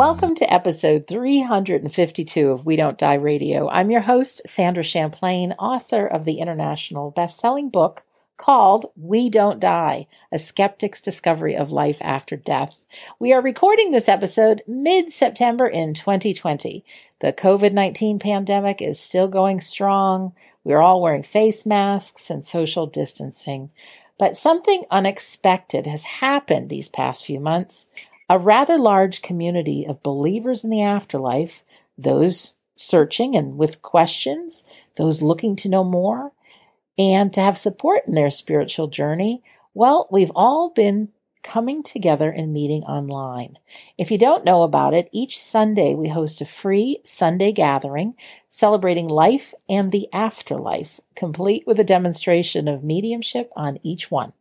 Welcome to episode 352 of We Don't Die Radio. I'm your host, Sandra Champlain, author of the international best-selling book called We Don't Die, A Skeptic's Discovery of Life After Death. We are recording this episode mid-September in 2020. The COVID-19 pandemic is still going strong. We're all wearing face masks and social distancing. But something unexpected has happened these past few months. A rather large community of believers in the afterlife, those searching and with questions, those looking to know more, and to have support in their spiritual journey, well, we've all been coming together and meeting online. If you don't know about it, each Sunday we host a free Sunday gathering celebrating life and the afterlife, complete with a demonstration of mediumship on each one.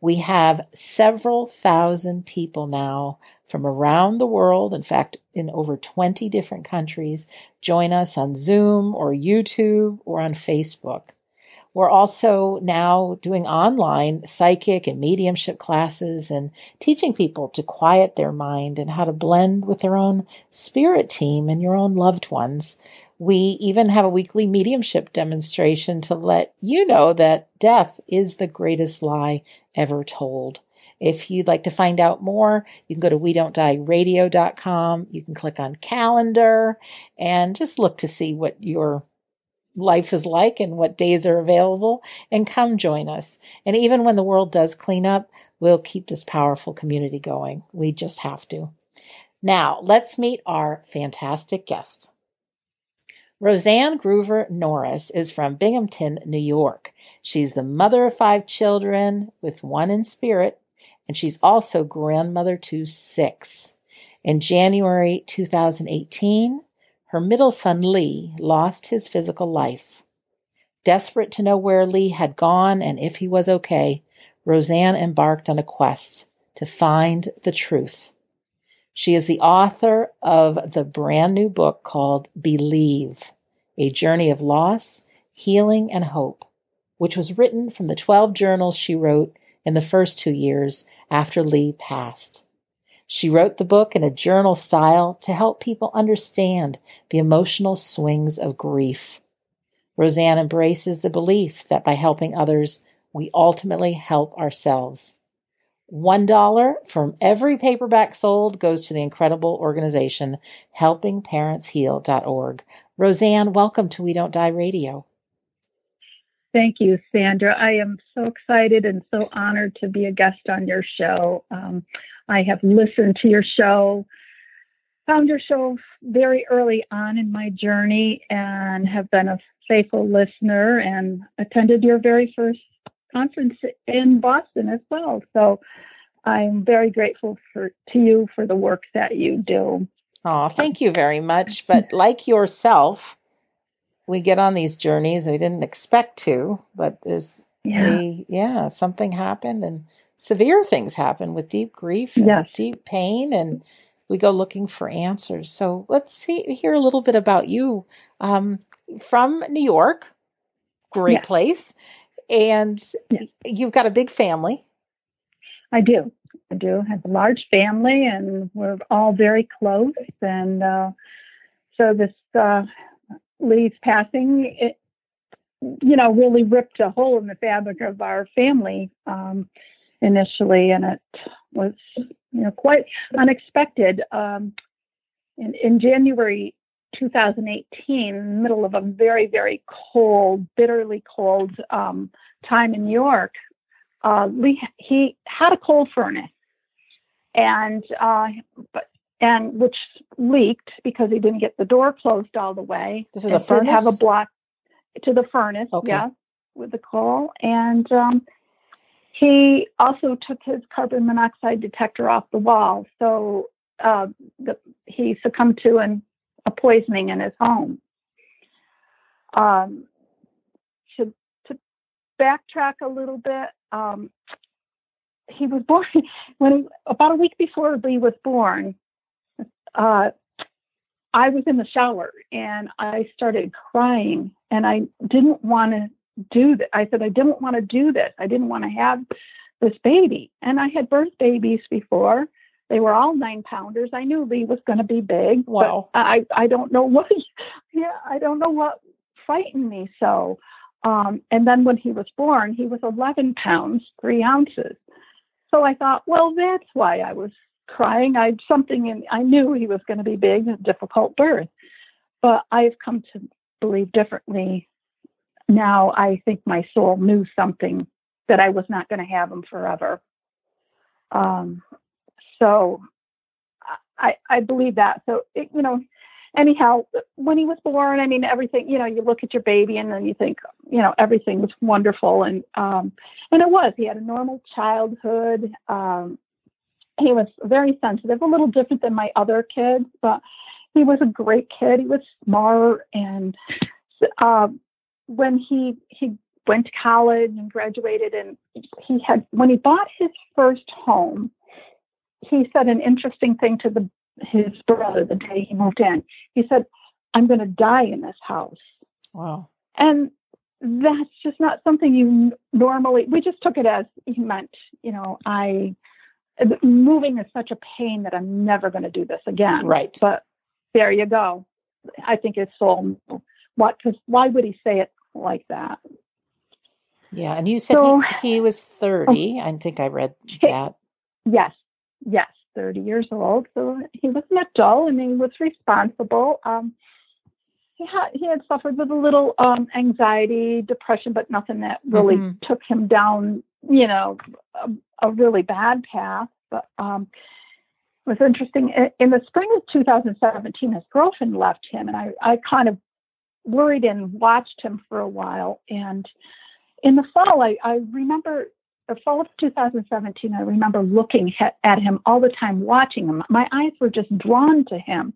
We have several thousand people now from around the world, in fact, in over 20 different countries, join us on Zoom or YouTube or on Facebook. We're also now doing online psychic and mediumship classes and teaching people to quiet their mind and how to blend with their own spirit team and your own loved ones. We even have a weekly mediumship demonstration to let you know that death is the greatest lie ever told. If you'd like to find out more, you can go to we don't die radio.com. You can click on calendar and just look to see what your life is like and what days are available and come join us. And even when the world does clean up, we'll keep this powerful community going. We just have to. Now, let's meet our fantastic guest. Rosanne Groover Nooris is from Binghamton, New York. She's the mother of five children with one in spirit, and she's also grandmother to six. In January 2018, her middle son, Lee, lost his physical life. Desperate to know where Lee had gone and if he was okay, Rosanne embarked on a quest to find the truth. She is the author of the brand new book called Believe, A Journey of Loss, Healing, and Hope, which was written from the 12 journals she wrote in the first two years after Lee passed. She wrote the book in a journal style to help people understand the emotional swings of grief. Rosanne embraces the belief that by helping others, we ultimately help ourselves. One dollar from every paperback sold goes to the incredible organization helpingparentsheal.org. Rosanne, welcome to We Don't Die Radio. Thank you, Sandra. I am so excited and so honored to be a guest on your show. Um, I have listened to your show, found your show very early on in my journey, and have been a faithful listener and attended your very first conference in Boston as well. So I'm very grateful for to you for the work that you do. Oh, thank you very much. But like yourself, we get on these journeys we didn't expect to, but there's yeah, we, yeah something happened and severe things happen with deep grief and yes. deep pain and we go looking for answers. So let's see hear a little bit about you um, from New York, great yes. place, and yes. you've got a big family. I do. I do have a large family, and we're all very close. And uh, so this uh, Lee's passing, it, you know, really ripped a hole in the fabric of our family. Um, initially, and it was you know quite unexpected. Um, in, in January 2018, middle of a very very cold, bitterly cold um, time in New York, uh, Lee, he had a coal furnace, and uh, but and which leaked because he didn't get the door closed all the way. This is a furnace. Have a block to the furnace. Okay. Yeah, with the coal, and um, he also took his carbon monoxide detector off the wall, so uh, the, he succumbed to an, a poisoning in his home. Um, to, to backtrack a little bit, um, he was born when he, about a week before Lee was born. Uh, I was in the shower and I started crying, and I didn't want to do that. I said, I didn't want to do this. I didn't want to have this baby. And I had birth babies before, they were all nine pounders. I knew Lee was going to be big. Wow. I I don't know what. Yeah, I don't know what frightened me so. Um, and then when he was born, he was 11 pounds three ounces. So I thought, well, that's why I was crying. I something in I knew he was going to be big, a difficult birth. But I've come to believe differently now. I think my soul knew something that I was not going to have him forever. Um, so I I believe that. So it, you know, anyhow, when he was born, I mean, everything, you know, you look at your baby and then you think, you know, everything was wonderful. And, um, and it was, he had a normal childhood. Um, he was very sensitive, a little different than my other kids, but he was a great kid. He was smart. And, uh, when he, he went to college and graduated and he had, when he bought his first home, he said an interesting thing to the his brother the day he moved in. He said, I'm going to die in this house. Wow. And that's just not something you normally, we just took it as he meant, you know, I, moving is such a pain that I'm never going to do this again. Right. But there you go. I think his soul, what, because why would he say it like that? Yeah. And you said so, he, he, was 30. I think I read that. Yes. Yes. 30 years old. So he was an adult and he was responsible. Um, he had he had suffered with a little um, anxiety, depression, but nothing that really mm-hmm. took him down, you know, a, a really bad path. But um, it was interesting. In the spring of 2017, his girlfriend left him, and I, I kind of worried and watched him for a while. And in the fall, I, I remember the fall of 2017, I remember looking at him all the time, watching him. My eyes were just drawn to him,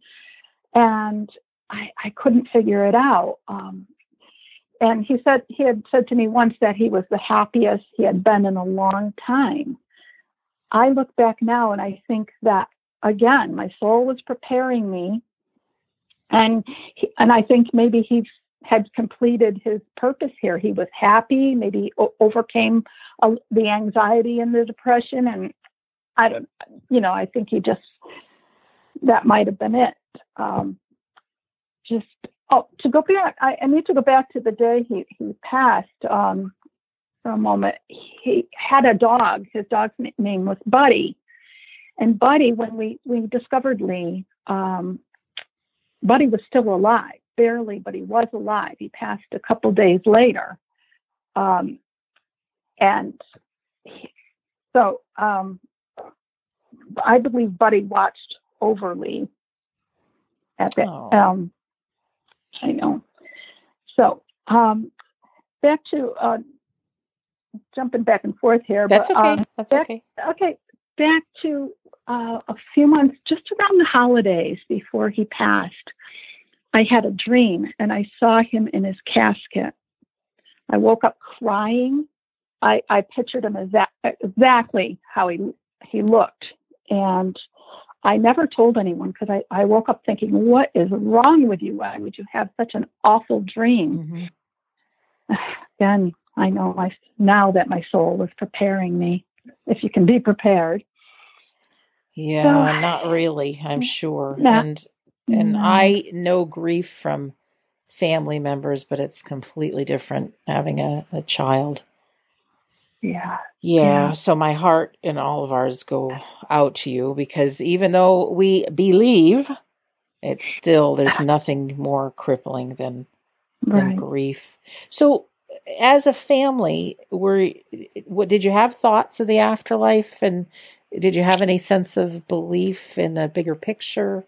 and I, I couldn't figure it out. Um, and he said he had said to me once that he was the happiest he had been in a long time. I look back now and I think that again, my soul was preparing me, and he, and I think maybe he had completed his purpose here. He was happy, maybe overcame uh, the anxiety and the depression, and I don't, you know, I think he just that might have been it. Um, just oh, to go back, I, I, need to go back to the day he he passed. Um, for a moment, he had a dog. His dog's name was Buddy, and Buddy, when we we discovered Lee, um, Buddy was still alive barely, but he was alive. He passed a couple days later. Um, and he, so um, I believe Buddy watched over Lee at that. Oh. Um, I know. So um, back to uh, jumping back and forth here. That's but, okay. Um, That's back, okay. Okay, back to uh, a few months, just around the holidays before he passed. I had a dream and I saw him in his casket. I woke up crying. I, I pictured him exa- exactly how he he looked, and I never told anyone because I, I woke up thinking, "What is wrong with you? Why would you have such an awful dream?" Mm-hmm. I know my now that my soul was preparing me. If you can be prepared. Yeah, so, not really. I'm sure, and and mm-hmm. I know grief from family members, but it's completely different having a, a child. Yeah. yeah. Yeah. So my heart and all of ours go out to you because even though we believe, it's still, there's nothing more crippling than, than grief. So as a family, were, what, did you have thoughts of the afterlife and did you have any sense of belief in a bigger picture?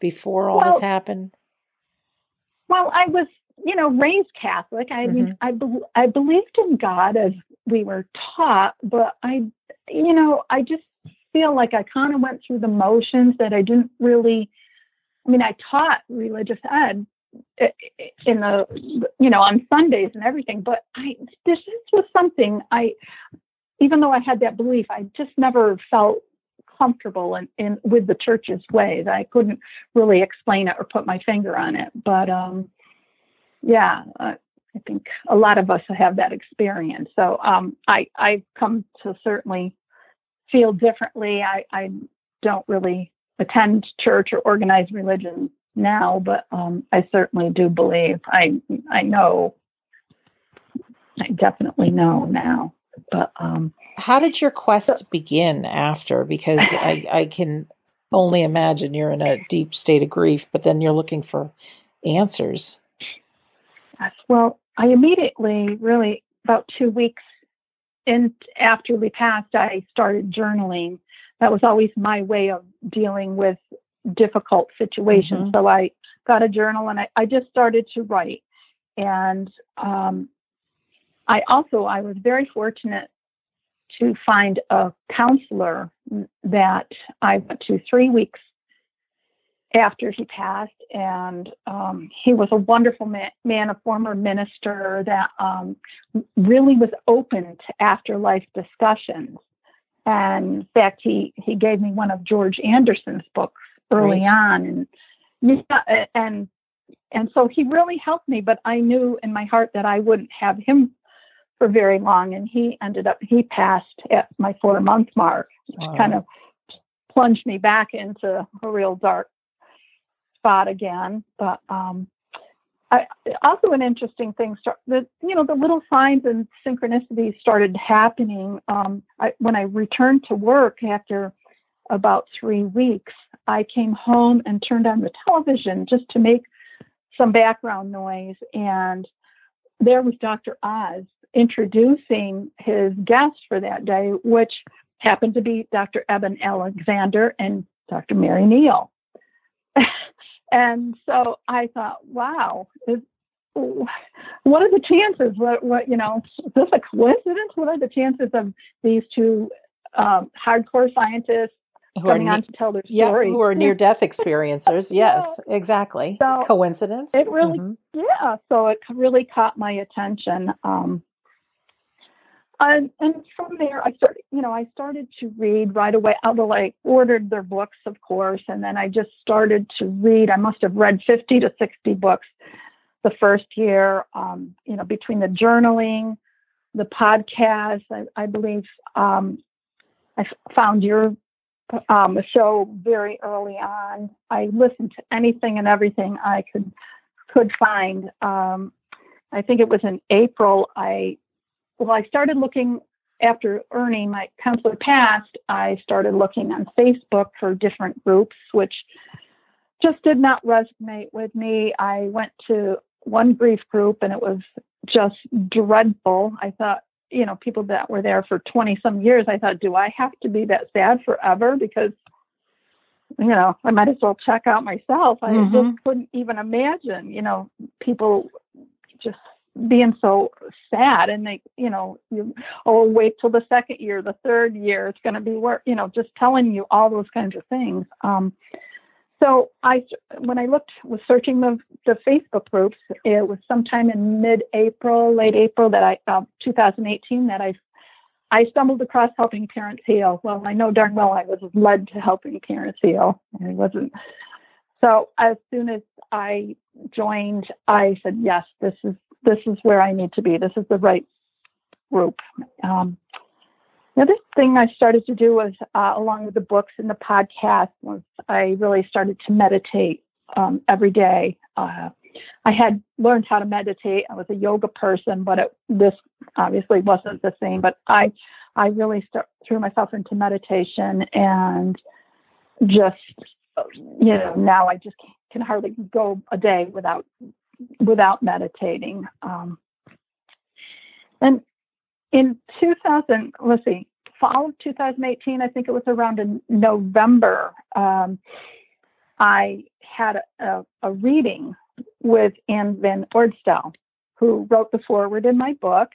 Before all well, this happened? Well, I was, you know, raised Catholic. I mm-hmm. mean, I be- I believed in God as we were taught, but I, you know, I just feel like I kind of went through the motions that I didn't really. I mean, I taught religious ed in the, you know, on Sundays and everything, but I this was something I, even though I had that belief, I just never felt comfortable in, in with the church's ways. I couldn't really explain it or put my finger on it, but um, yeah, uh, I think a lot of us have that experience. So um, I I've come to certainly feel differently. I, I don't really attend church or organized religion now, but um, I certainly do believe. I I know. I definitely know now. But um, how did your quest so, begin after? Because I I can only imagine you're in a deep state of grief, but then you're looking for answers. Yes. Well, I immediately, really, about two weeks in after we passed, I started journaling. That was always my way of dealing with difficult situations. Mm-hmm. So I got a journal and I, I just started to write. And um, I also I was very fortunate to find a counselor that I went to three weeks after he passed, and um, he was a wonderful man, man, a former minister that um, really was open to afterlife discussions. And in fact, he he gave me one of George Anderson's books early on, and yeah, and and so he really helped me. But I knew in my heart that I wouldn't have him for very long, and he ended up he passed at my four month mark, which wow. kind of plunged me back into a real dark spot again. But um, I, also an interesting thing, start, the you know the little signs and synchronicities started happening um, I, when I returned to work after about three weeks. I came home and turned on the television just to make some background noise, and there was Dr. Oz introducing his guest for that day, which happened to be Dr. Eben Alexander and Dr. Mary Neal. and so I thought, wow, it, what are the chances? What, what, you know, is this a coincidence? What are the chances of these two um, hardcore scientists who coming on to tell their story? Yeah, who are near death experiencers. yes, exactly. So Coincidence? It really, mm-hmm. yeah. So it really caught my attention. Um, and, and from there, I started, you know, I started to read right away. Although I ordered their books, of course, and then I just started to read. I must have read 50 to 60 books the first year. Um, you know, between the journaling, the podcast, I, I believe um, I found your um, show very early on. I listened to anything and everything I could could find. Um, I think it was in April. I well, I started looking after Ernie, my counselor passed. I started looking on Facebook for different groups, which just did not resonate with me. I went to one grief group and it was just dreadful. I thought, you know, people that were there for 20 some years, I thought, do I have to be that sad forever? Because, you know, I might as well check out myself. I mm-hmm. just couldn't even imagine, you know, people just being so sad and they you know you oh wait till the second year the third year it's going to be work you know just telling you all those kinds of things um so i when i looked was searching the the facebook groups it was sometime in mid april late april that i uh, 2018 that i I stumbled across helping parents heal. Well, I know darn well I was led to helping parents heal. I wasn't. So as soon as I joined, I said, yes, this is this is where I need to be. This is the right group. Um, the other thing I started to do was, uh, along with the books and the podcast, was I really started to meditate um, every day. Uh, I had learned how to meditate. I was a yoga person, but it, this obviously wasn't the same. But I, I really start, threw myself into meditation and just, you know, now I just can hardly go a day without without meditating. Um, and in 2000, let's see, fall of 2018, I think it was around in November, um, I had a, a, a, reading with Anne Van Ordstel, who wrote the foreword in my book.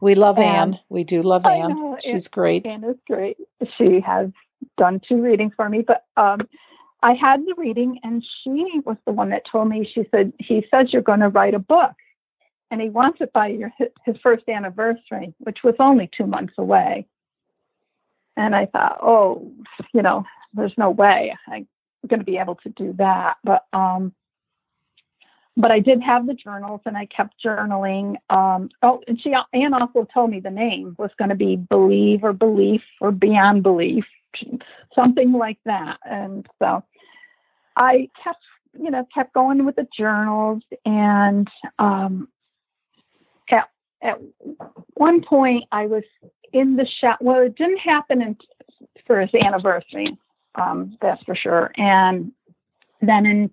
We love and, Anne. We do love Anne. Know, She's great. Anne is great. She has done two readings for me, but um, I had the reading, and she was the one that told me. She said, "He says you're going to write a book, and he wants it by your his first anniversary, which was only two months away." And I thought, "Oh, you know, there's no way I'm going to be able to do that." But um, but I did have the journals, and I kept journaling. Um, oh, and she Anne also told me the name was going to be Believe or Belief or Beyond Belief something like that. And so I kept, you know, kept going with the journals. And um, at, at one point, I was in the shop. Well, it didn't happen in, for his anniversary, um, that's for sure. And then in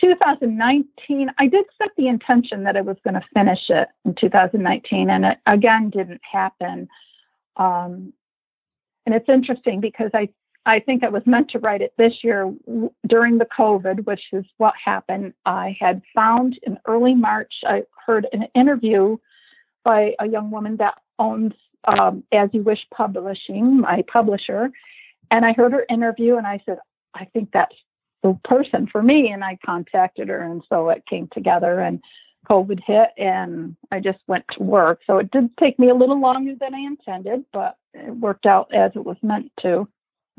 2019, I did set the intention that I was going to finish it in 2019, and it again didn't happen. Um, and it's interesting because I I think I was meant to write it this year during the COVID, which is what happened. I had found in early March, I heard an interview by a young woman that owns um, As You Wish Publishing, my publisher, and I heard her interview, and I said, I think that's the person for me. And I contacted her, and so it came together. And COVID hit, and I just went to work. So it did take me a little longer than I intended, but it worked out as it was meant to.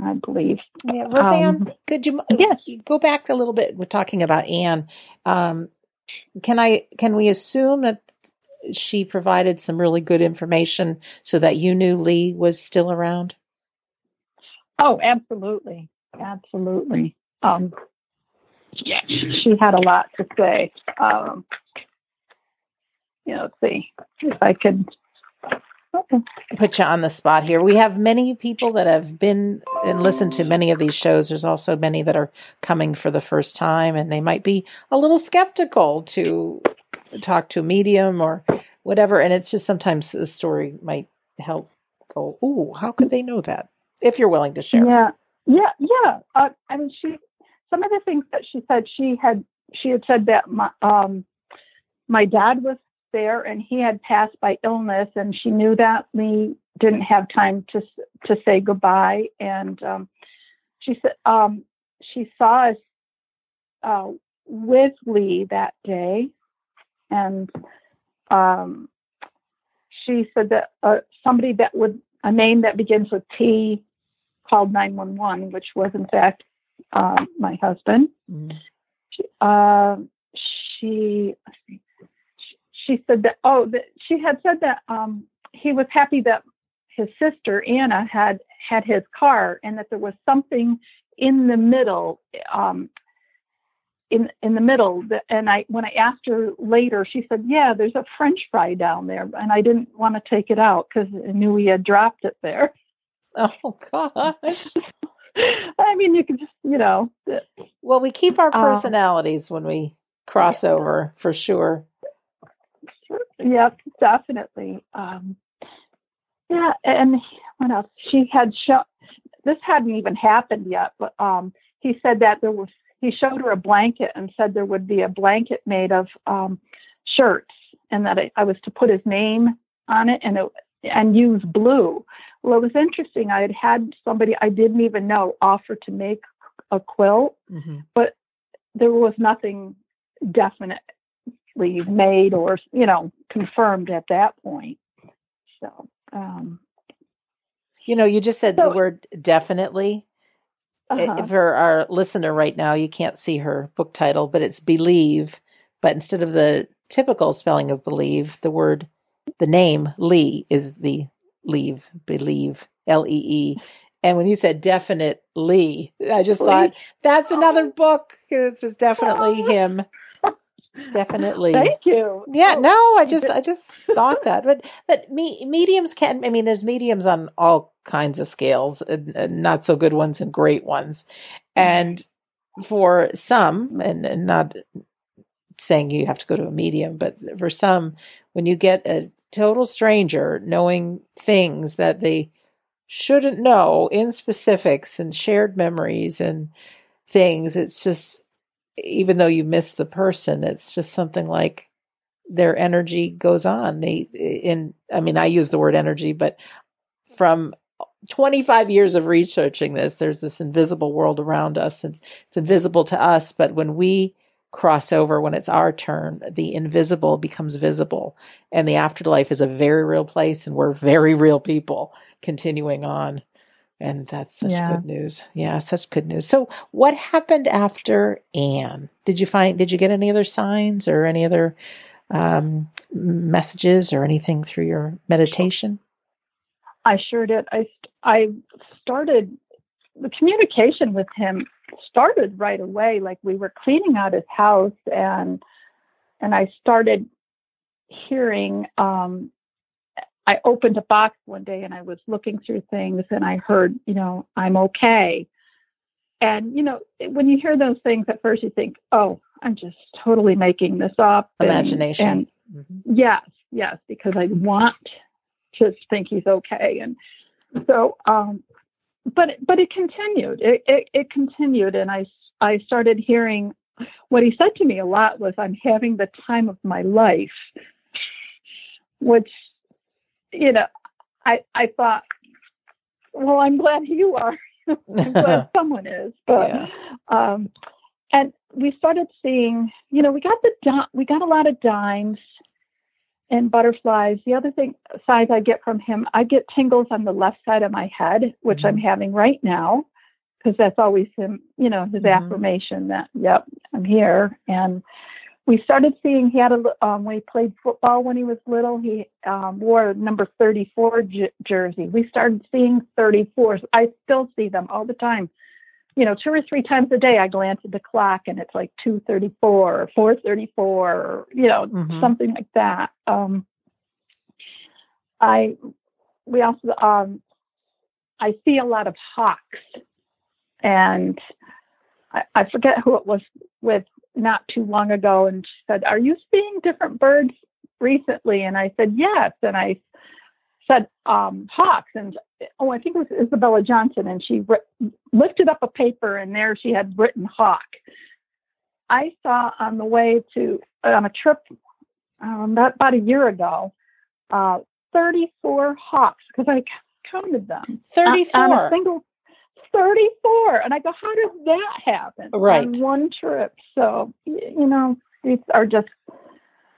I believe. Yeah, Rosanne, um, could you yes. go back a little bit? We're talking about Anne. Um, can I? Can we assume that she provided some really good information so that you knew Lee was still around? Oh, absolutely, absolutely. Um, yeah, she had a lot to say. Um, you know, let's see if I could. Put you on the spot here. We have many people that have been and listened to many of these shows. There's also many that are coming for the first time, and they might be a little skeptical to talk to a medium or whatever. And it's just sometimes a story might help go, "Ooh, how could they know that?" If you're willing to share. Yeah, yeah, yeah. Uh, I mean, she. Some of the things that she said, she had she had said that my um, my dad was there and he had passed by illness and she knew that Lee didn't have time to to say goodbye and um, she said um, she saw us uh, with Lee that day and um, she said that uh, somebody that would a name that begins with T called 911 which was in fact um, my husband mm. she, uh, she she said that oh that she had said that um, he was happy that his sister Anna had had his car and that there was something in the middle um, in in the middle that, and I when I asked her later she said yeah there's a french fry down there. And I didn't want to take it out cuz I knew he had dropped it there. Oh gosh. I mean you can just you know well we keep our uh, personalities uh, when we cross over for sure Yes, definitely. Um, yeah, and what else? She had shown. This hadn't even happened yet, but um, he said that there was. He showed her a blanket and said there would be a blanket made of um, shirts, and that I, I was to put his name on it and it, and use blue. Well, it was interesting. I had had somebody I didn't even know offer to make a quilt, mm-hmm. but there was nothing definite made or you know confirmed at that point. So, um, you know, you just said so, the word definitely. Uh-huh. For our listener right now, you can't see her book title, but it's believe. But instead of the typical spelling of believe, the word, the name Lee is the leave, believe, L E E. And when you said definitely, lee I just Lee? thought that's another oh. book. It's definitely him. Definitely. Thank you. Yeah, oh, no, I just I just thought that. But but me, mediums can I mean there's mediums on all kinds of scales, and not so good ones and great ones. Mm-hmm. And for some and, and not saying you have to go to a medium, but for some when you get a total stranger knowing things that they shouldn't know in specifics and shared memories and things, it's just even though you miss the person, it's just something like their energy goes on. They, in, I mean, I use the word energy, but from 25 years of researching this, there's this invisible world around us. It's, it's invisible to us, but when we cross over, when it's our turn, the invisible becomes visible. And the afterlife is a very real place, and we're very real people continuing on. And that's such yeah. good news. Yeah, such good news. So what happened after Anne? Did you find did you get any other signs or any other um, messages or anything through your meditation? I sure did. I I started the communication with him started right away. Like we were cleaning out his house, and and I started hearing. Um, I opened a box one day and I was looking through things, and I heard, you know, I'm okay. And you know, when you hear those things at first, you think, "Oh, I'm just totally making this up." Imagination. And, and mm-hmm. yes, yes, because I want to think he's okay, and so um, but but it continued. It, it, it continued, and I I started hearing what he said to me a lot was, "I'm having the time of my life," which you know, I I thought, well, I'm glad you are. I'm glad someone is, but yeah. um, and we started seeing, you know, we got the we got a lot of dimes and butterflies. The other thing size I get from him, I get tingles on the left side of my head, which mm-hmm. I'm having right now, because that's always him, you know, his mm-hmm. affirmation that, yep, I'm here. And we started seeing he had a um, when he played football when he was little, he um, wore number 34 j- jersey. We started seeing 34s. I still see them all the time you know, two or three times a day I glance at the clock and it's like 234 or 434 or, you know, mm-hmm. something like that. Um, I, we also, um, I see a lot of hawks and I, I forget who it was with not too long ago and she said, are you seeing different birds recently? And I said, yes. And I said um, hawks, and oh, I think it was Isabella Johnson, and she ri- lifted up a paper, and there she had written hawk. I saw on the way to on a trip um, about, about a year ago, uh, 34 hawks because I counted them. 34 on, on a single 34, and I go, how does that happen right. on one trip? So you know, these are just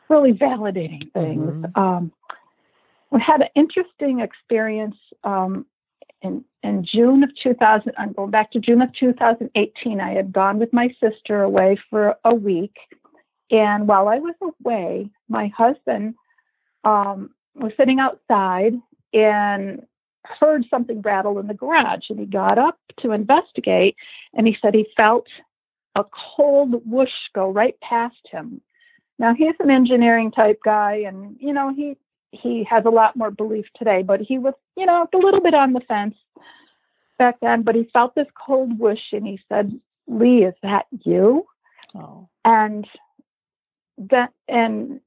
really validating things. Mm-hmm. Um, we had an interesting experience um, in, in June of 2000. I'm going back to June of 2018. I had gone with my sister away for a week. And while I was away, my husband um, was sitting outside and heard something rattle in the garage. And he got up to investigate and he said he felt a cold whoosh go right past him. Now he's an engineering type guy, and you know he he has a lot more belief today, but he was, you know, a little bit on the fence back then. But he felt this cold whoosh and he said, Lee, is that you? Oh. And that and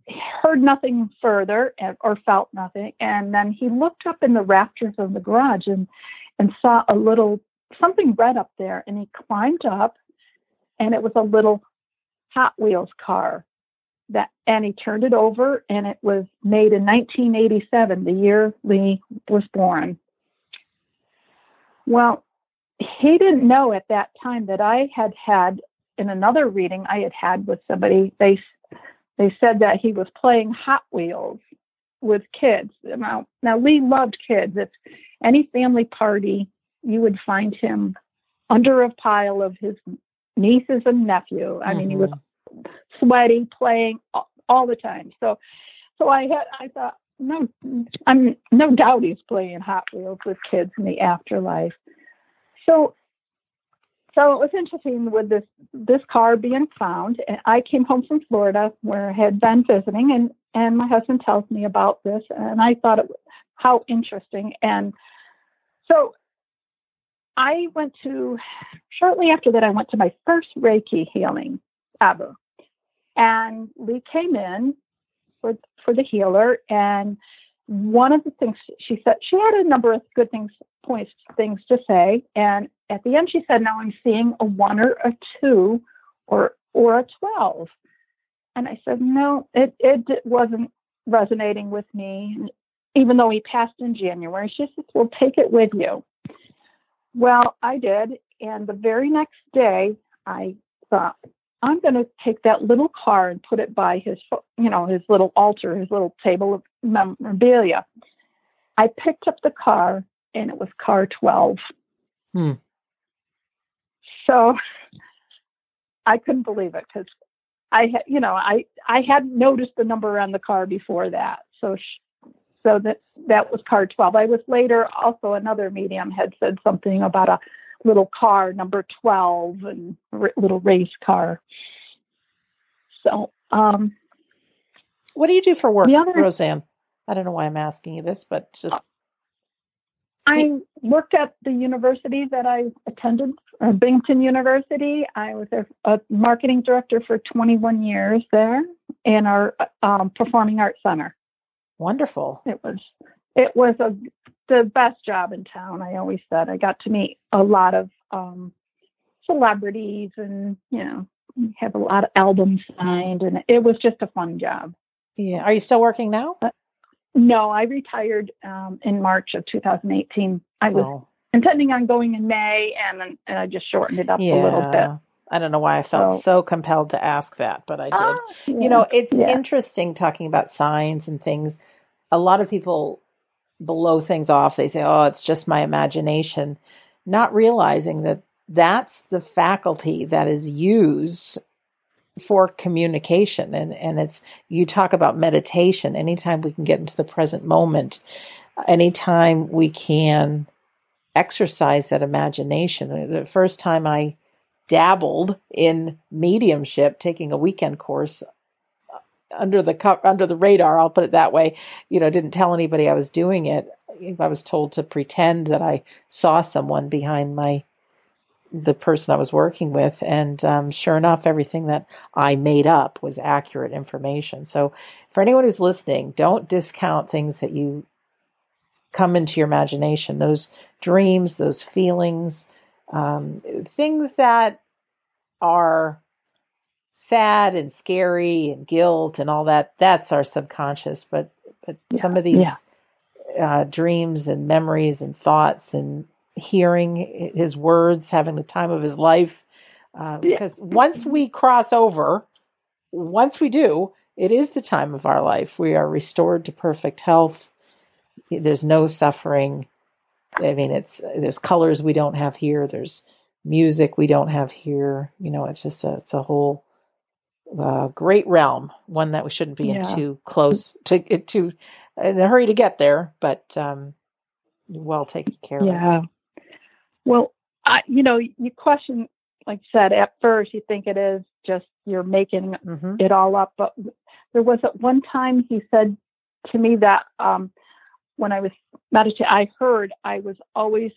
heard nothing further or felt nothing. And then he looked up in the rafters of the garage and and saw a little something red up there. And he climbed up and it was a little Hot Wheels car that and he turned it over and it was made in 1987 the year lee was born well he didn't know at that time that i had had in another reading i had had with somebody they they said that he was playing hot wheels with kids now now lee loved kids if any family party you would find him under a pile of his nieces and nephew i mm-hmm. mean he was mm-hmm sweaty, playing all, all the time. So, so I had, I thought, no, I'm no doubt he's playing Hot Wheels with kids in the afterlife. So, so it was interesting with this this car being found. And I came home from Florida where I had been visiting, and and my husband tells me about this, and I thought it how interesting. And so I went to shortly after that. I went to my first Reiki healing ever, and Lee came in for for the healer, and one of the things she said she had a number of good things points things to say, and at the end she said, "Now I'm seeing a one or a two, or or a 12. And I said, "No, it it wasn't resonating with me." Even though he passed in January, she said, "Well, take it with you." Well, I did, and the very next day, I thought, I'm going to take that little car and put it by his, you know, his little altar, his little table of memorabilia. I picked up the car and it was car 12. Hmm. So I couldn't believe it because I had, you know, I, I hadn't noticed the number on the car before that. So, so that, that was car 12. I was later also another medium had said something about a little car, number 12, and r- little race car. So, um, What do you do for work, other- Rosanne? I don't know why I'm asking you this, but just I worked at the university that I attended, uh, Binghamton University. I was a, a marketing director for 21 years there in our um, performing arts center. wonderful. It was it was a the best job in town. I always said I got to meet a lot of um, celebrities and you know have a lot of albums signed, and it was just a fun job. Yeah. Are you still working now? No, I retired um, in March of 2018. I was Oh, intending on going in May, and, and I just shortened it up a little bit. yeah. I don't know why I felt So- so compelled to ask that, but I did. Ah, You know, it's Yeah. interesting talking about signs and things. A lot of people blow things off. They say, oh, it's just my imagination, not realizing that that's the faculty that is used for communication. And, and it's, you talk about meditation. Anytime we can get into the present moment, anytime we can exercise that imagination. Uh, the first time I dabbled in mediumship, taking a weekend course under the co- under the radar. I'll put it that way. You know, didn't tell anybody I was doing it. I was told to pretend that I saw someone behind my the person I was working with, and um, sure enough, everything that I made up was accurate information. So, for anyone who's listening, don't discount things that you come into your imagination. Those dreams, those feelings, um, things that are sad and scary and guilt and all that that's our subconscious. But but Yeah, some of these uh, dreams and memories and thoughts and hearing his words having the time of his life uh, Yeah. because once we cross over once we do it is the time of our life. We are restored to perfect health. There's no suffering. I mean it's there's colors we don't have here. There's music we don't have here. You know it's just a it's a whole uh, great realm one that we shouldn't be in too close to to in a hurry to get there but um well taken care Yeah. of Yeah. Well, I, you know, you question, like I said, at first you think it is just you're making hmm it all up. But there was at one time he said to me that um, when I was meditating, I heard I was always,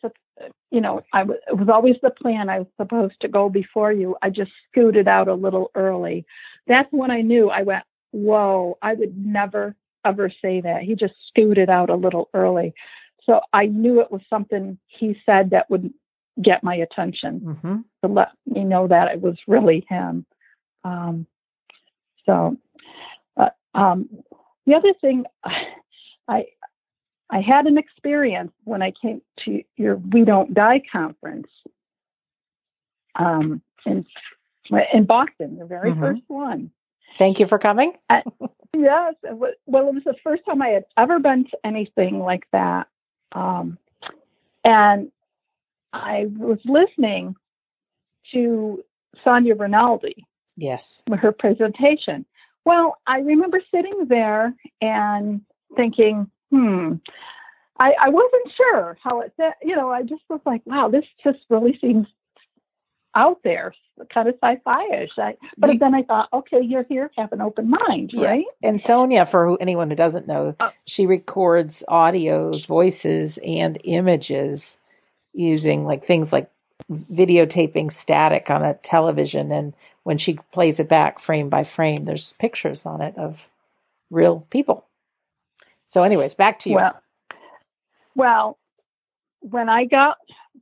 you know, I was, it was always the plan. I was supposed to go before you. I just scooted out a little early. That's when I knew. I went, whoa! I would never ever say that. He just scooted out a little early. So I knew it was something he said that would get my attention hmm to let me know that it was really him. Um, so, uh, um, the other thing, I I had an experience when I came to your We Don't Die conference um, in in Boston, the very Mhm. first one. thank you for coming Yes, it was, well, it was the first time I had ever been to anything like that, um, and I was listening to Sonia Rinaldi, yes her presentation. Well, I remember sitting there and thinking, hmm, I, I wasn't sure how it, you know, I just was like, wow, this just really seems out there, kind of sci-fi-ish. I, but You- then I thought, okay, you're here, have an open mind, Yeah. right? And Sonia, for who, anyone who doesn't know, Oh. she records audios, voices, and images using like things like videotaping static on a television. And when she plays it back frame by frame, there's pictures on it of real people. So, anyways, back to you. Well, well, when I got,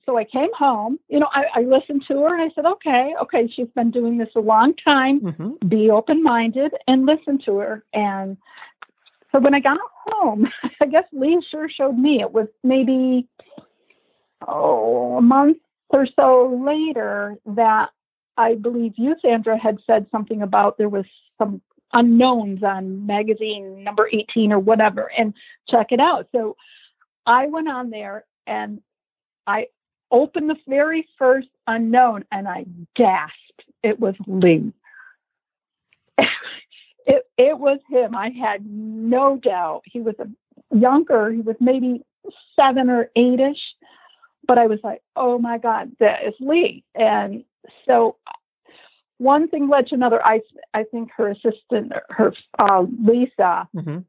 so I came home, you know, I, I listened to her and I said, okay, okay, she's been doing this a long time. hmm Be open minded and listen to her. And so when I got home, I guess Lee sure showed me. It was maybe, oh, a month or so later that I believe you, Sandra, had said something about there was some unknowns on magazine number 18 or whatever, and check it out. So I went on there and I opened the very first unknown and I gasped. It was Lee. it it was him. I had no doubt. He was a younger, he was maybe seven or eight ish, but I was like, oh my God, that is Lee. And so one thing led to another. I I think her assistant, her uh, Lisa, mm-hmm.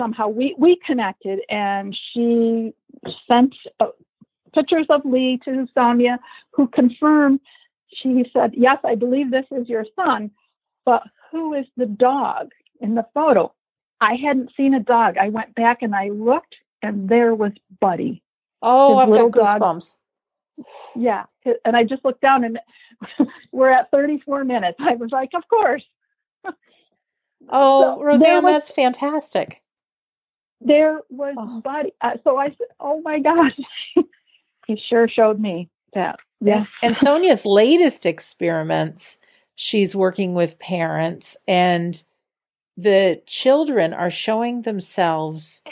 somehow we we connected, and she sent uh, pictures of Lee to Sonia, who confirmed. She said, "Yes, I believe this is your son, but who is the dog in the photo?" I hadn't seen a dog. I went back and I looked, and there was Buddy. Oh, I've got goosebumps. Dog. Yeah, and I just looked down, and we're at 34 minutes. I was like, of course. oh, so Rosanne, was, that's fantastic. There was oh. Buddy. Uh, so I said, oh my gosh. he sure showed me that. Yeah. And Sonia's latest experiments, she's working with parents, and the children are showing themselves.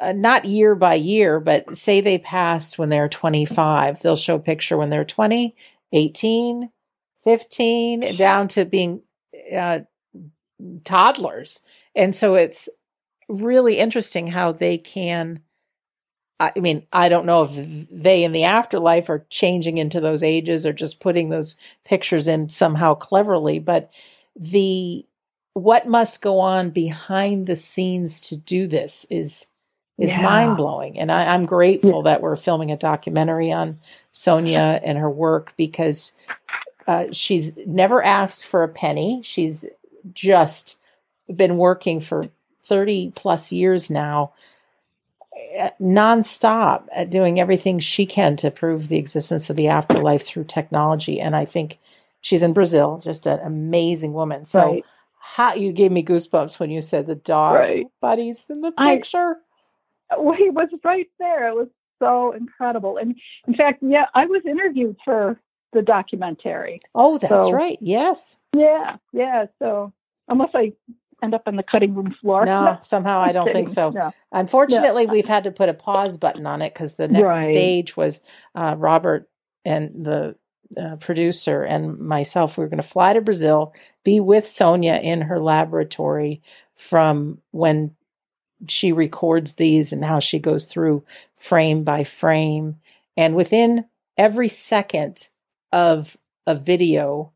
Uh, not year by year, but say they passed when they're 25. They'll show a picture when they're 20 18, 15, down to being uh, toddlers. And so it's really interesting how they can. I mean, I don't know if they in the afterlife are changing into those ages or just putting those pictures in somehow cleverly, but the what must go on behind the scenes to do this is is yeah. mind blowing. And I, am grateful yeah. that we're filming a documentary on Sonia and her work because uh, she's never asked for a penny. She's just been working for 30 plus years now, uh, nonstop at doing everything she can to prove the existence of the afterlife through technology. And I think she's in Brazil, just an amazing woman. So, right. how you gave me goosebumps when you said the dog right. Buddy's in the picture. He was right there. It was so incredible. And in fact, yeah, I was interviewed for the documentary. Oh, that's so, right. Yes. Yeah, yeah. So unless I end up on the cutting room floor. No, somehow I don't think so. No. Unfortunately, no. we've had to put a pause button on it because the next right. stage was uh, Robert and the uh, producer and myself. We were going to fly to Brazil, be with Sonia in her laboratory from when she records these and how she goes through frame by frame. And within every second of a video,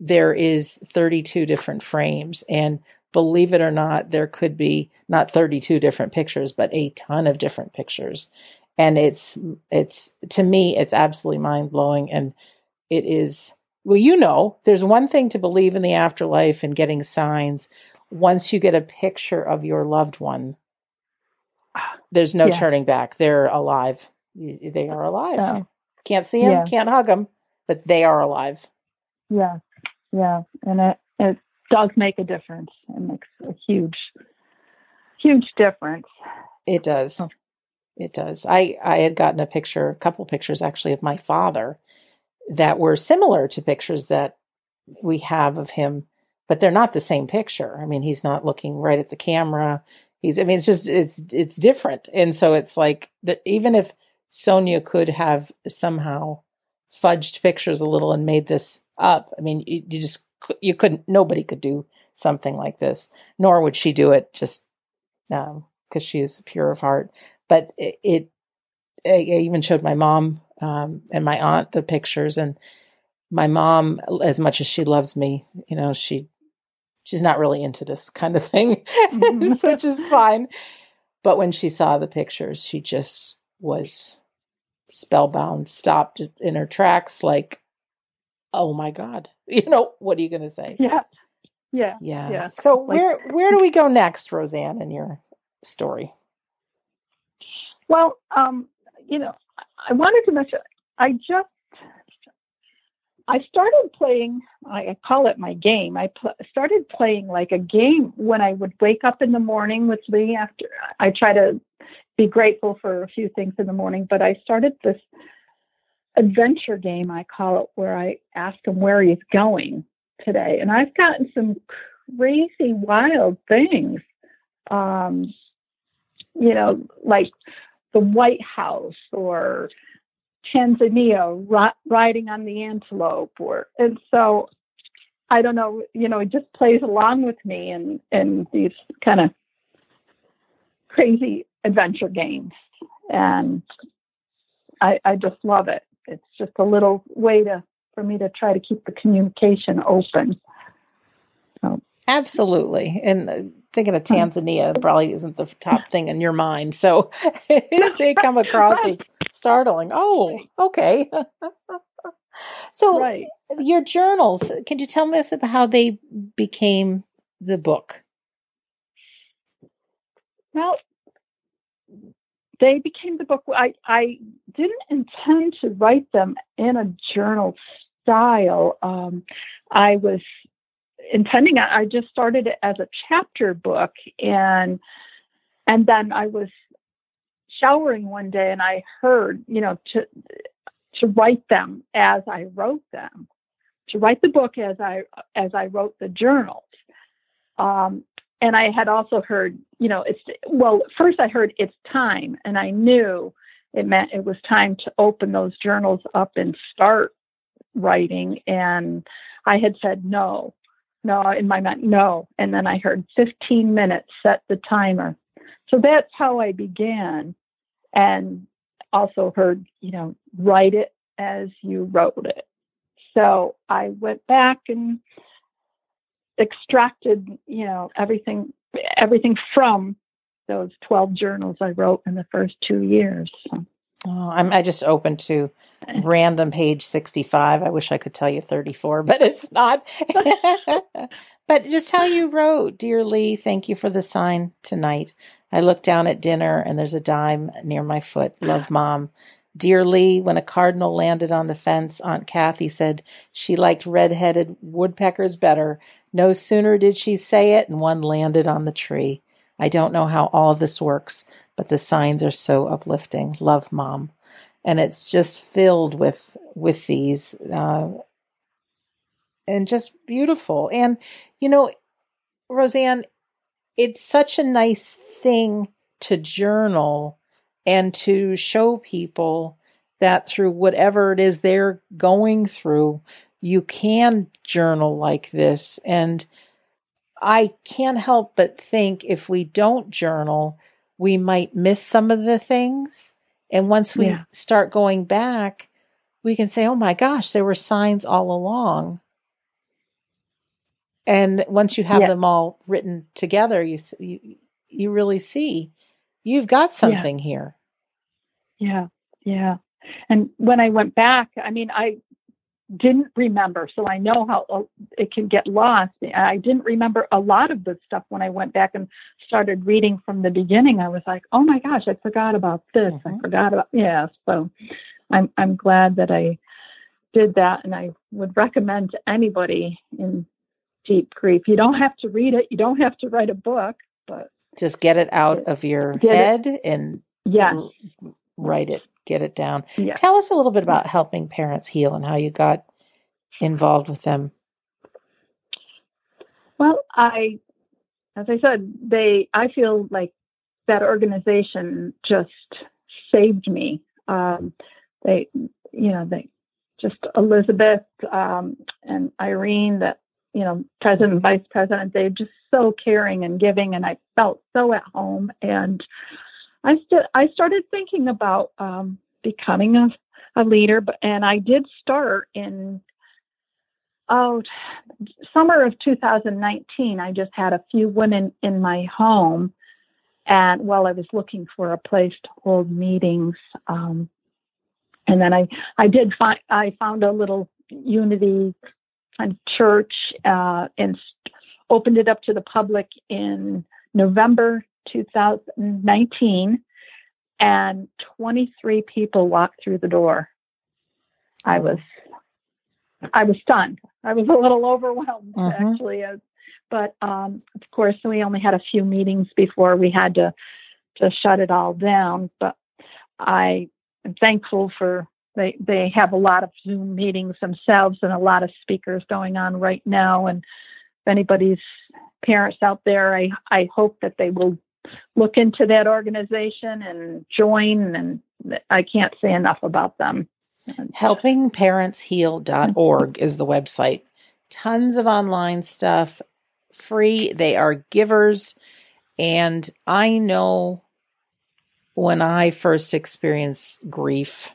there is 32 different frames. And believe it or not, there could be not 32 different pictures, but a ton of different pictures. And it's, it's, to me, it's absolutely mind blowing. And it is, well, you know, there's one thing to believe in the afterlife and getting signs once you get a picture of your loved one, there's no yeah. turning back. They're alive. They are alive. Oh. Can't see them, yeah. can't hug them, but they are alive. Yeah, yeah, and it it does make a difference. It makes a huge, huge difference. It does. Oh. It does. I I had gotten a picture, a couple pictures actually of my father that were similar to pictures that we have of him but they're not the same picture. I mean, he's not looking right at the camera. He's, I mean, it's just, it's, it's different. And so it's like that even if Sonia could have somehow fudged pictures a little and made this up, I mean, you, you just, you couldn't, nobody could do something like this, nor would she do it just, um, cause she is pure of heart. But it, it I even showed my mom, um, and my aunt the pictures and my mom, as much as she loves me, you know, she she's not really into this kind of thing, mm-hmm. which is fine. But when she saw the pictures, she just was spellbound, stopped in her tracks, like, oh my God, you know, what are you going to say? Yeah. Yeah. Yeah. yeah. So like, where, where do we go next, Rosanne, in your story? Well, um, you know, I wanted to mention, I just I started playing, I call it my game. I pl- started playing like a game when I would wake up in the morning with Lee after I try to be grateful for a few things in the morning, but I started this adventure game, I call it, where I ask him where he's going today. And I've gotten some crazy, wild things. Um, you know, like the White House or Tanzania riding on the antelope or and so I don't know, you know, it just plays along with me and and these kind of crazy adventure games. And I, I just love it. It's just a little way to for me to try to keep the communication open. So. Absolutely. And uh, thinking of Tanzania probably isn't the top thing in your mind. So if they come across right. as startling. Oh, okay. so right. your journals, can you tell us about how they became the book? Well, they became the book. I, I didn't intend to write them in a journal style. Um, I was intending, I just started it as a chapter book and, and then I was showering one day and I heard, you know, to, to write them as I wrote them, to write the book as I, as I wrote the journals. Um, and I had also heard, you know, it's well, first I heard it's time, and I knew it meant it was time to open those journals up and start writing. And I had said no, no, in my mind, no. And then I heard 15 minutes, set the timer. So that's how I began. And also heard, you know, write it as you wrote it. So I went back and extracted, you know, everything everything from those 12 journals I wrote in the first two years. So. Oh, I'm, I just opened to random page 65. I wish I could tell you 34, but it's not. but just how you wrote, Dear Lee, thank you for the sign tonight. I looked down at dinner and there's a dime near my foot. Love mom. Dear Lee, when a cardinal landed on the fence, Aunt Kathy said she liked red-headed woodpeckers better. No sooner did she say it, and one landed on the tree. I don't know how all of this works, but the signs are so uplifting. Love, Mom, and it's just filled with with these, uh, and just beautiful. And you know, Rosanne, it's such a nice thing to journal and to show people that through whatever it is they're going through, you can journal like this. And I can't help but think if we don't journal, we might miss some of the things. And once we yeah. start going back, we can say, oh my gosh, there were signs all along. And once you have yeah. them all written together, you, you, you really see you've got something yeah. here. Yeah, yeah. And when I went back, I mean, I didn't remember, so I know how uh, it can get lost. I didn't remember a lot of the stuff when I went back and started reading from the beginning. I was like, "Oh my gosh, I forgot about this. Mm-hmm. I forgot about yeah." So, I'm I'm glad that I did that, and I would recommend to anybody in deep grief. You don't have to read it. You don't have to write a book, but just get it out of your head it. and yeah write it, get it down. Yeah. Tell us a little bit about helping parents heal and how you got involved with them. Well, I, as I said, they, I feel like that organization just saved me. Um, they, you know, they just Elizabeth um, and Irene, that you know, president and vice president, they're just so caring and giving, and I felt so at home. And I st- I started thinking about um, becoming a, a leader, but and I did start in oh summer of 2019. I just had a few women in my home, and while I was looking for a place to hold meetings, um, and then I I did find I found a little unity church uh, and opened it up to the public in November 2019, and 23 people walked through the door. I was, I was stunned. I was a little overwhelmed mm-hmm. actually, but um, of course we only had a few meetings before we had to to shut it all down. But I am thankful for they they have a lot of Zoom meetings themselves and a lot of speakers going on right now. And if anybody's parents out there, I I hope that they will look into that organization and join. And I can't say enough about them. Helpingparentsheal.org is the website. Tons of online stuff, free. They are givers. And I know when I first experienced grief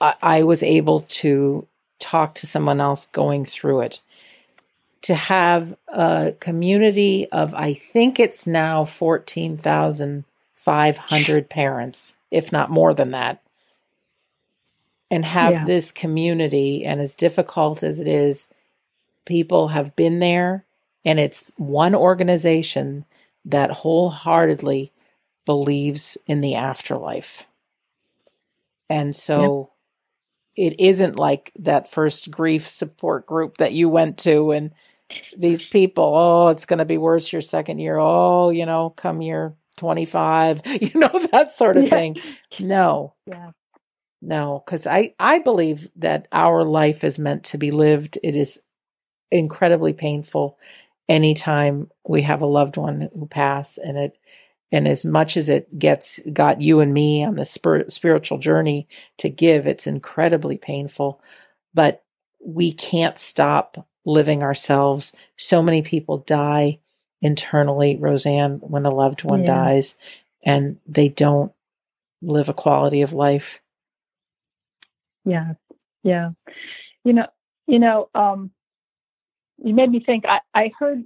I, I was able to talk to someone else going through it. To have a community of, I think it's now 14,500 parents, if not more than that, and have yeah. this community, and as difficult as it is, people have been there, and it's one organization that wholeheartedly believes in the afterlife. And so it isn't like that first grief support group that you went to and these people, oh, it's going to be worse your second year. Oh, you know, come year 25, you know, that sort of yeah. thing. No. Yeah. No, because I, I believe that our life is meant to be lived. It is incredibly painful anytime we have a loved one who pass and it and as much as it gets got you and me on the spir- spiritual journey to give, it's incredibly painful. But we can't stop living ourselves. So many people die internally, Rosanne, when a loved one yeah. dies, and they don't live a quality of life. Yeah, yeah. You know, you know, um, you made me think. I, I heard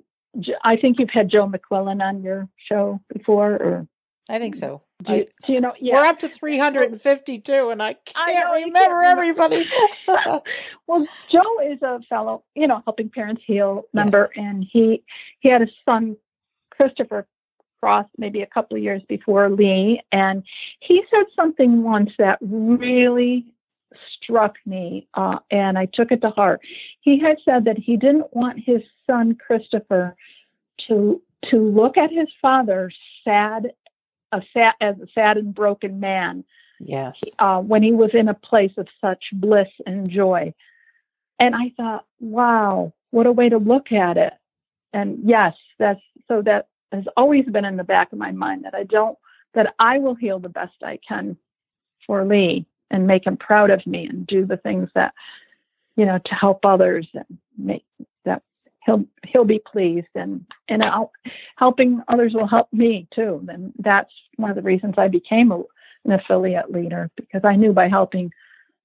I think you've had Joe McClellan on your show before, or I think so. Do you, do you know? Yeah. We're up to 352, and I can't I remember can't everybody. well, Joe is a fellow, you know, helping parents heal member, yes. and he he had a son, Christopher Cross, maybe a couple of years before Lee, and he said something once that really struck me, uh, and I took it to heart. He had said that he didn't want his son Christopher to to look at his father sad, a sad as a sad and broken man. Yes. Uh, when he was in a place of such bliss and joy, and I thought, wow, what a way to look at it. And yes, that's so that has always been in the back of my mind that I don't that I will heal the best I can for Lee and make him proud of me and do the things that you know to help others and make that he'll he'll be pleased and and I'll, helping others will help me too and that's one of the reasons I became a, an affiliate leader because I knew by helping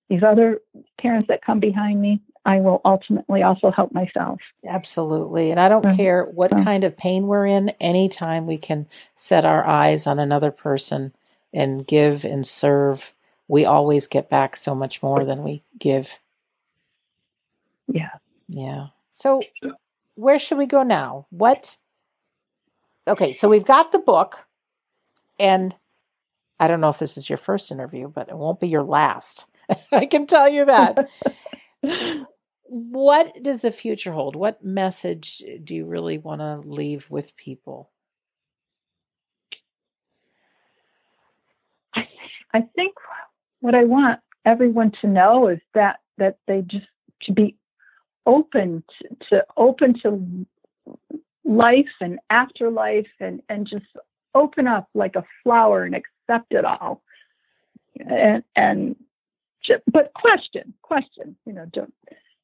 these other parents that come behind me I will ultimately also help myself. Absolutely. And I don't mm-hmm. care what mm-hmm. kind of pain we're in, anytime we can set our eyes on another person and give and serve we always get back so much more than we give. Yeah. Yeah. So where should we go now? What Okay, so we've got the book and I don't know if this is your first interview, but it won't be your last. I can tell you that. what does the future hold? What message do you really want to leave with people? I think what I want everyone to know is that that they just to be open to, to open to life and afterlife and and just open up like a flower and accept it all. And and but question question you know don't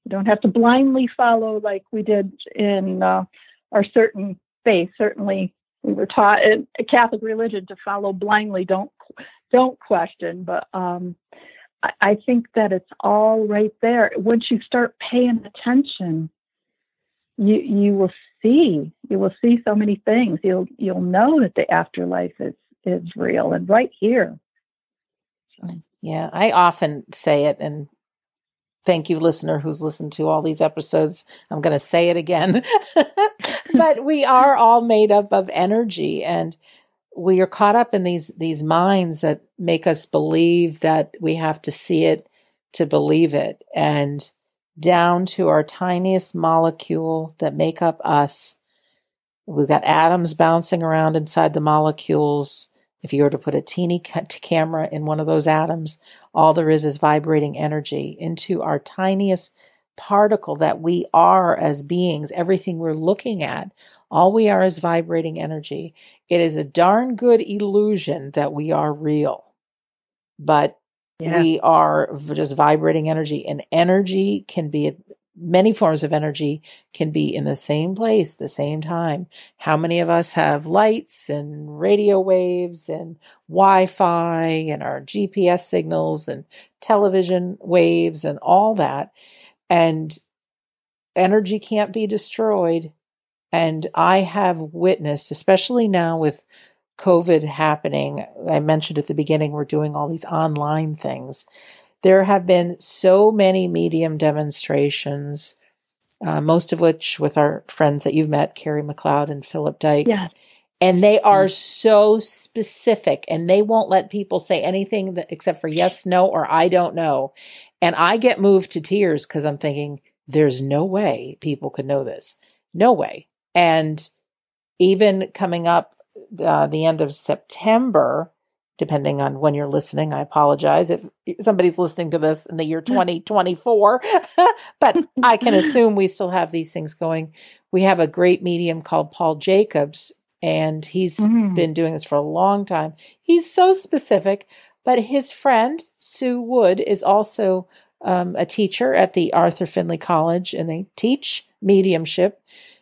don't have to blindly follow like we did in uh, our certain faith. Certainly we were taught in a catholic religion to follow blindly. Don't don't question, but um, I, I think that it's all right there. Once you start paying attention, you you will see you will see so many things. You'll you'll know that the afterlife is is real and right here. So. Yeah, I often say it, and thank you, listener, who's listened to all these episodes. I'm going to say it again, but we are all made up of energy, and we are caught up in these these minds that make us believe that we have to see it to believe it. And down to our tiniest molecule that make up us we've got atoms bouncing around inside the molecules. If you were to put a teeny camera in one of those atoms all there is is vibrating energy into our tiniest particle that we are as beings. Everything we're looking at all we are is vibrating energy. It is a darn good illusion that we are real, but yeah. we are just vibrating energy, and energy can be many forms of energy can be in the same place, the same time. How many of us have lights and radio waves and Wi-Fi and our GPS signals and television waves and all that? And energy can't be destroyed. And I have witnessed, especially now with COVID happening, I mentioned at the beginning, we're doing all these online things. There have been so many medium demonstrations, uh, most of which with our friends that you've met, Carrie McLeod and Philip Dykes. Yeah. And they are so specific and they won't let people say anything that, except for yes, no, or I don't know. And I get moved to tears because I'm thinking, there's no way people could know this. No way. And even coming up uh, the end of September, depending on when you're listening. I apologize if somebody's listening to this in the year 2024, but I can assume we still have these things going. We have a great medium called Paul Jacobs, and he's mm. been doing this for a long time. He's so specific, but his friend, Sue Wood, is also um, a teacher at the Arthur Findlay College, and they teach mediumship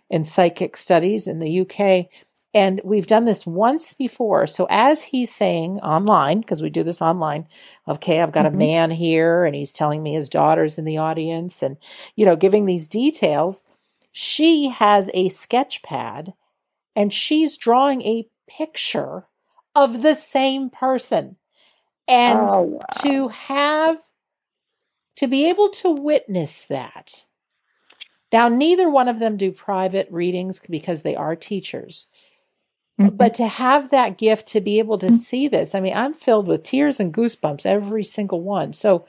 and psychic studies in the UK. And we've done this once before. So as he's saying online, because we do this online, okay, I've got mm-hmm. a man here and he's telling me his daughter's in the audience and, you know, giving these details. She has a sketch pad and she's drawing a picture of the same person. And oh, wow. to have, to be able to witness that. Now, neither one of them do private readings because they are teachers. Mm-hmm. But to have that gift to be able to mm-hmm. see this, I mean, I'm filled with tears and goosebumps every single one. So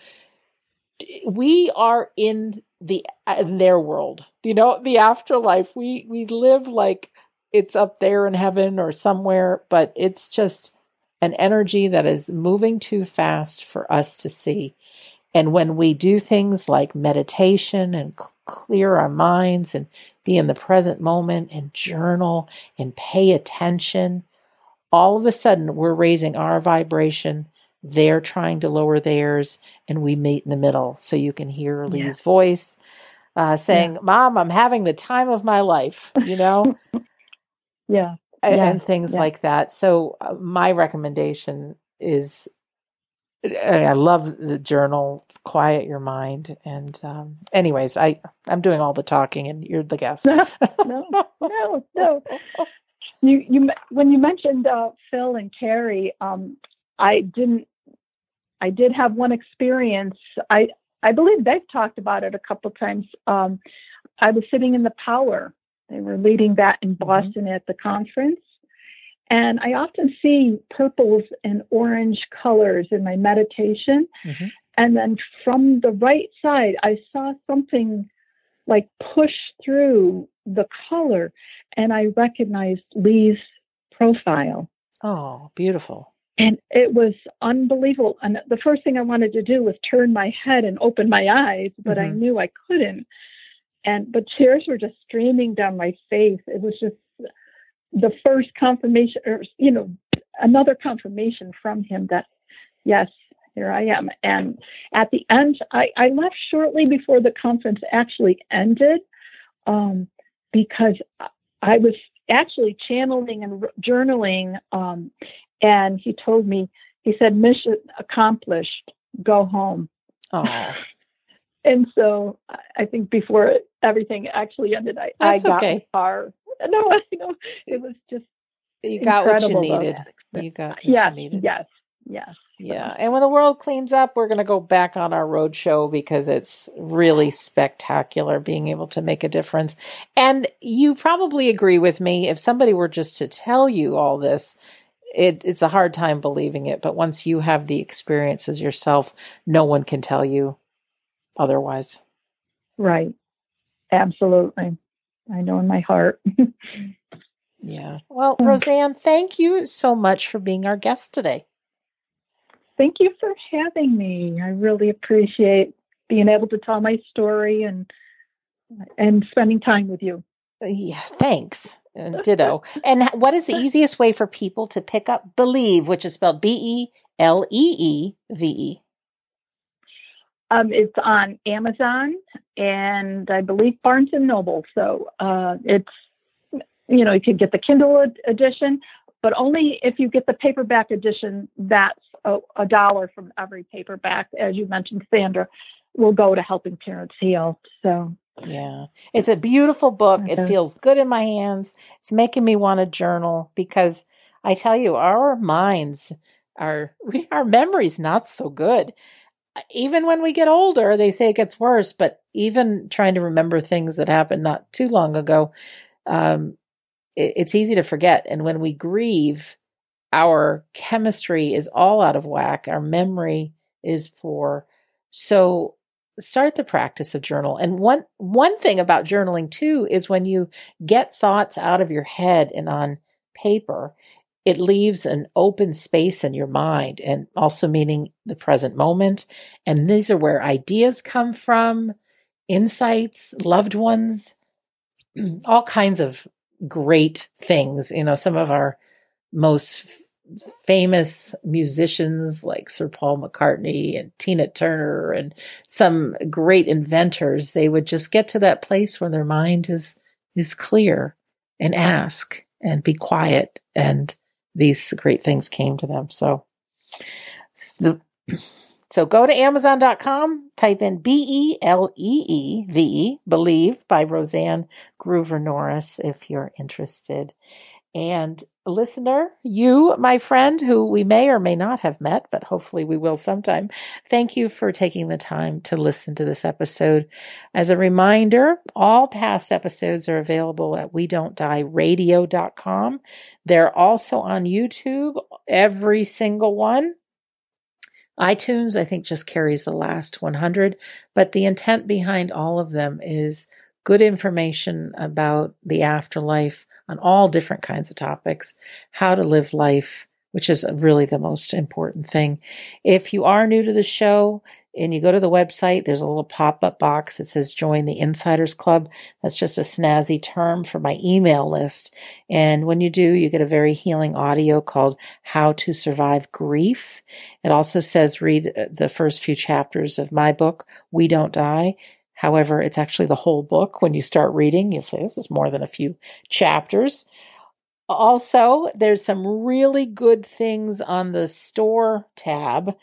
we are in the in their world, you know, the afterlife. We we live like it's up there in heaven or somewhere, but it's just an energy that is moving too fast for us to see. And when we do things like meditation and clear our minds and be in the present moment and journal and pay attention, all of a sudden we're raising our vibration. They're trying to lower theirs, and we meet in the middle. So you can hear Lee's yeah. voice uh, saying, yeah. Mom, I'm having the time of my life, you know? yeah. And, yeah. and things like that. So, uh, my recommendation is I love the journal. Quiet your mind. And um, anyways, I I'm doing all the talking, and you're the guest. no, no, no. You you when you mentioned uh, Phil and Carrie, um, I didn't. I did have one experience. I I believe they've talked about it a couple times. Um, I was sitting in the Power. They were leading that in mm-hmm. Boston mm-hmm. at the conference, and I often see purples and orange colors in my meditation. Mm-hmm. And then from the right side, I saw something like push through the color, and I recognized Lee's profile. Oh, beautiful. And it was unbelievable. And the first thing I wanted to do was turn my head and open my eyes, but mm-hmm. I knew I couldn't. And but tears were just streaming down my face. It was just the first confirmation, or you know, another confirmation from him that yes, here I am. And at the end, I, I left shortly before the conference actually ended um, because I was actually channeling and journaling. Um, and he told me, he said, mission accomplished, go home. Oh. and so I think before everything actually ended, I, I got okay. far no, I know it was just you got what you needed. You got what yes, you needed. Yes, yes. Yeah, and when the world cleans up, we're going to go back on our road show because it's really spectacular being able to make a difference. And you probably agree with me. If somebody were just to tell you all this, it, it's a hard time believing it. But once you have the experiences yourself, no one can tell you otherwise. Right. Absolutely. I know in my heart. yeah. Well, Rosanne, thank you so much for being our guest today. Thank you for having me. I really appreciate being able to tell my story and and spending time with you. Yeah, thanks. Uh, ditto. and what is the easiest way for people to pick up Believe, which is spelled B E L E E V E? Um, it's on Amazon and I believe Barnes and Noble. So uh, it's you know you can get the Kindle edition, but only if you get the paperback edition. That's a, a dollar from every paperback, as you mentioned, Sandra, will go to helping parents heal. So yeah, it's a beautiful book. It feels good in my hands. It's making me want to journal because I tell you, our minds our our memory's not so good. Even when we get older, they say it gets worse. But even trying to remember things that happened not too long ago, um, it, it's easy to forget. And when we grieve, our chemistry is all out of whack. Our memory is poor. So start the practice of journal. And one one thing about journaling too is when you get thoughts out of your head and on paper, it leaves an open space in your mind and also meaning the present moment. And these are where ideas come from, insights, loved ones, all kinds of great things. You know, some of our most famous musicians like Sir Paul McCartney and Tina Turner and some great inventors, they would just get to that place where their mind is, is clear and ask and be quiet and these great things came to them. So, so go to Amazon.com, type in B E L E E V Believe by Rosanne Groover Nooris if you're interested. And listener, you, my friend, who we may or may not have met, but hopefully we will sometime. Thank you for taking the time to listen to this episode. As a reminder, all past episodes are available at we don't die radio.com. They're also on YouTube, every single one. iTunes, I think, just carries the last 100, but the intent behind all of them is good information about the afterlife on all different kinds of topics, how to live life, which is really the most important thing. If you are new to the show and you go to the website, there's a little pop up box that says join the Insiders Club. That's just a snazzy term for my email list. And when you do, you get a very healing audio called How to Survive Grief. It also says read uh, the first few chapters of my book, We Don't Die. However, it's actually the whole book. When you start reading, you say, this is more than a few chapters. Also, there's some really good things on the store tab.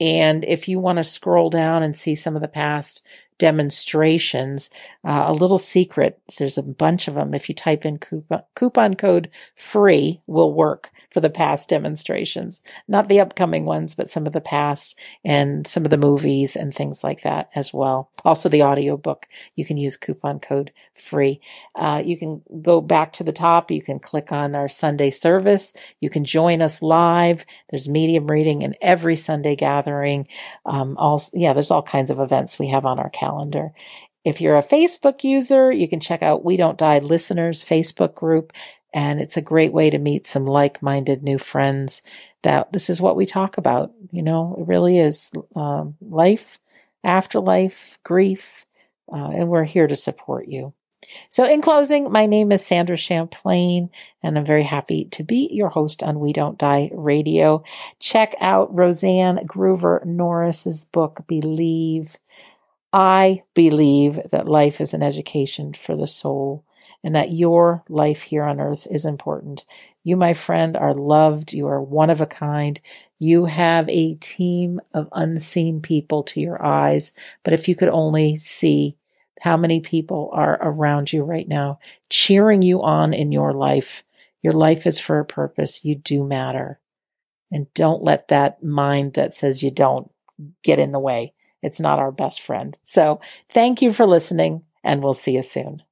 And if you want to scroll down and see some of the past demonstrations, uh, a little secret, there's a bunch of them. If you type in coupon, coupon code free will work for the past demonstrations, not the upcoming ones, but some of the past and some of the movies and things like that as well. Also the audiobook, you can use coupon code free. Uh, you can go back to the top. You can click on our Sunday service. You can join us live. There's medium reading in every Sunday gathering. Um, all, yeah, there's all kinds of events we have on our calendar. If you're a Facebook user, you can check out We Don't Die Listeners Facebook group. And it's a great way to meet some like minded new friends that this is what we talk about. You know, it really is um, life, afterlife, grief, uh, and we're here to support you. So, in closing, my name is Sandra Champlain, and I'm very happy to be your host on We Don't Die Radio. Check out Rosanne Groover Nooris's book, Believe. I believe that life is an education for the soul and that your life here on earth is important. You, my friend, are loved. You are one of a kind. You have a team of unseen people to your eyes. But if you could only see how many people are around you right now, cheering you on in your life, your life is for a purpose. You do matter. And don't let that mind that says you don't get in the way. It's not our best friend. So thank you for listening and we'll see you soon.